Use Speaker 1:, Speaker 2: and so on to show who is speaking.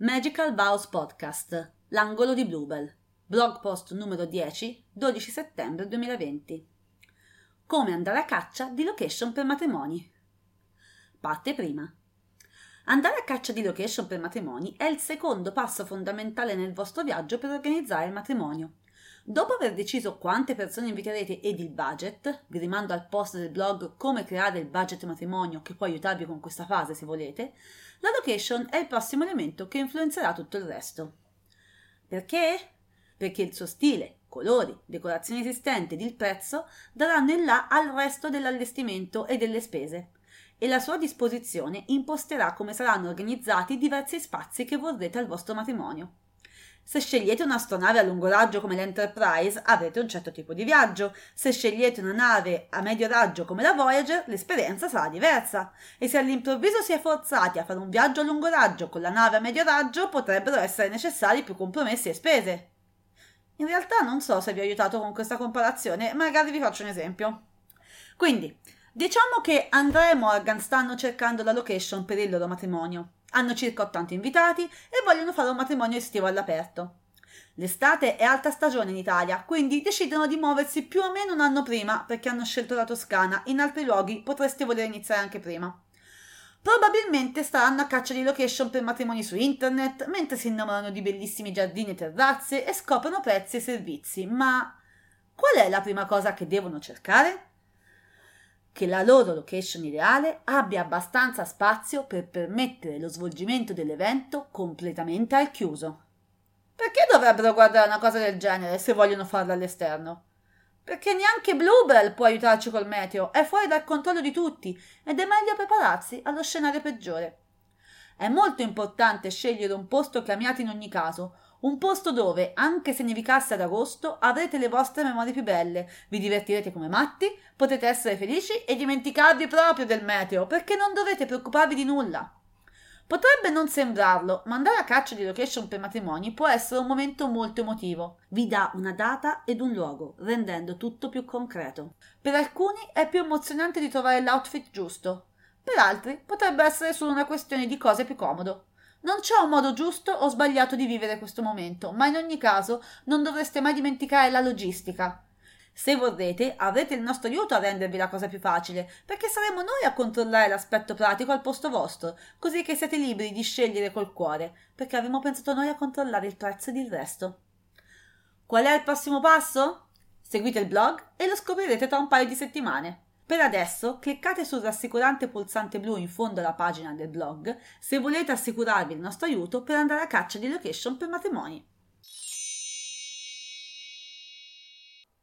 Speaker 1: Magical Vows Podcast, l'angolo di Bluebell, blog post numero 10, 12 settembre 2020. Come andare a caccia di location per matrimoni. Parte prima. Andare a caccia di location per matrimoni è il secondo passo fondamentale nel vostro viaggio per organizzare il matrimonio. Dopo aver deciso quante persone inviterete ed il budget, vi rimando al post del blog come creare il budget matrimonio che può aiutarvi con questa fase se volete, la location è il prossimo elemento che influenzerà tutto il resto. Perché? Perché il suo stile, colori, decorazione esistente ed il prezzo daranno il là al resto dell'allestimento e delle spese e la sua disposizione imposterà come saranno organizzati i diversi spazi che vorrete al vostro matrimonio. Se scegliete un'astronave a lungo raggio come l'Enterprise avrete un certo tipo di viaggio, se scegliete una nave a medio raggio come la Voyager l'esperienza sarà diversa e se all'improvviso si è forzati a fare un viaggio a lungo raggio con la nave a medio raggio potrebbero essere necessari più compromessi e spese. In realtà non so se vi ho aiutato con questa comparazione, magari vi faccio un esempio. Quindi, diciamo che Andrea e Morgan stanno cercando la location per il loro matrimonio. Hanno circa 80 invitati e vogliono fare un matrimonio estivo all'aperto. L'estate è alta stagione in Italia, quindi decidono di muoversi più o meno un anno prima perché hanno scelto la Toscana. In altri luoghi potreste voler iniziare anche prima. Probabilmente staranno a caccia di location per matrimoni su internet, mentre si innamorano di bellissimi giardini e terrazze e scoprono prezzi e servizi. Ma qual è la prima cosa che devono cercare? Che la loro location ideale abbia abbastanza spazio per permettere lo svolgimento dell'evento completamente al chiuso. Perché dovrebbero guardare una cosa del genere se vogliono farla all'esterno? Perché neanche Bluebell può aiutarci col meteo, è fuori dal controllo di tutti ed è meglio prepararsi allo scenario peggiore. È molto importante scegliere un posto che amiate in ogni caso, un posto dove, anche se nevicasse ad agosto, avrete le vostre memorie più belle, vi divertirete come matti, potete essere felici e dimenticarvi proprio del meteo, perché non dovete preoccuparvi di nulla. Potrebbe non sembrarlo, ma andare a caccia di location per matrimoni può essere un momento molto emotivo. Vi dà una data ed un luogo, rendendo tutto più concreto. Per alcuni è più emozionante di trovare l'outfit giusto, per altri potrebbe essere solo una questione di cose più comodo. Non c'è un modo giusto o sbagliato di vivere questo momento, ma in ogni caso non dovreste mai dimenticare la logistica. Se vorrete, avrete il nostro aiuto a rendervi la cosa più facile, perché saremo noi a controllare l'aspetto pratico al posto vostro, così che siete liberi di scegliere col cuore, perché avremo pensato noi a controllare il prezzo ed il resto. Qual è il prossimo passo? Seguite il blog e lo scoprirete tra un paio di settimane. Per adesso cliccate sul rassicurante pulsante blu in fondo alla pagina del blog se volete assicurarvi il nostro aiuto per andare a caccia di location per matrimoni.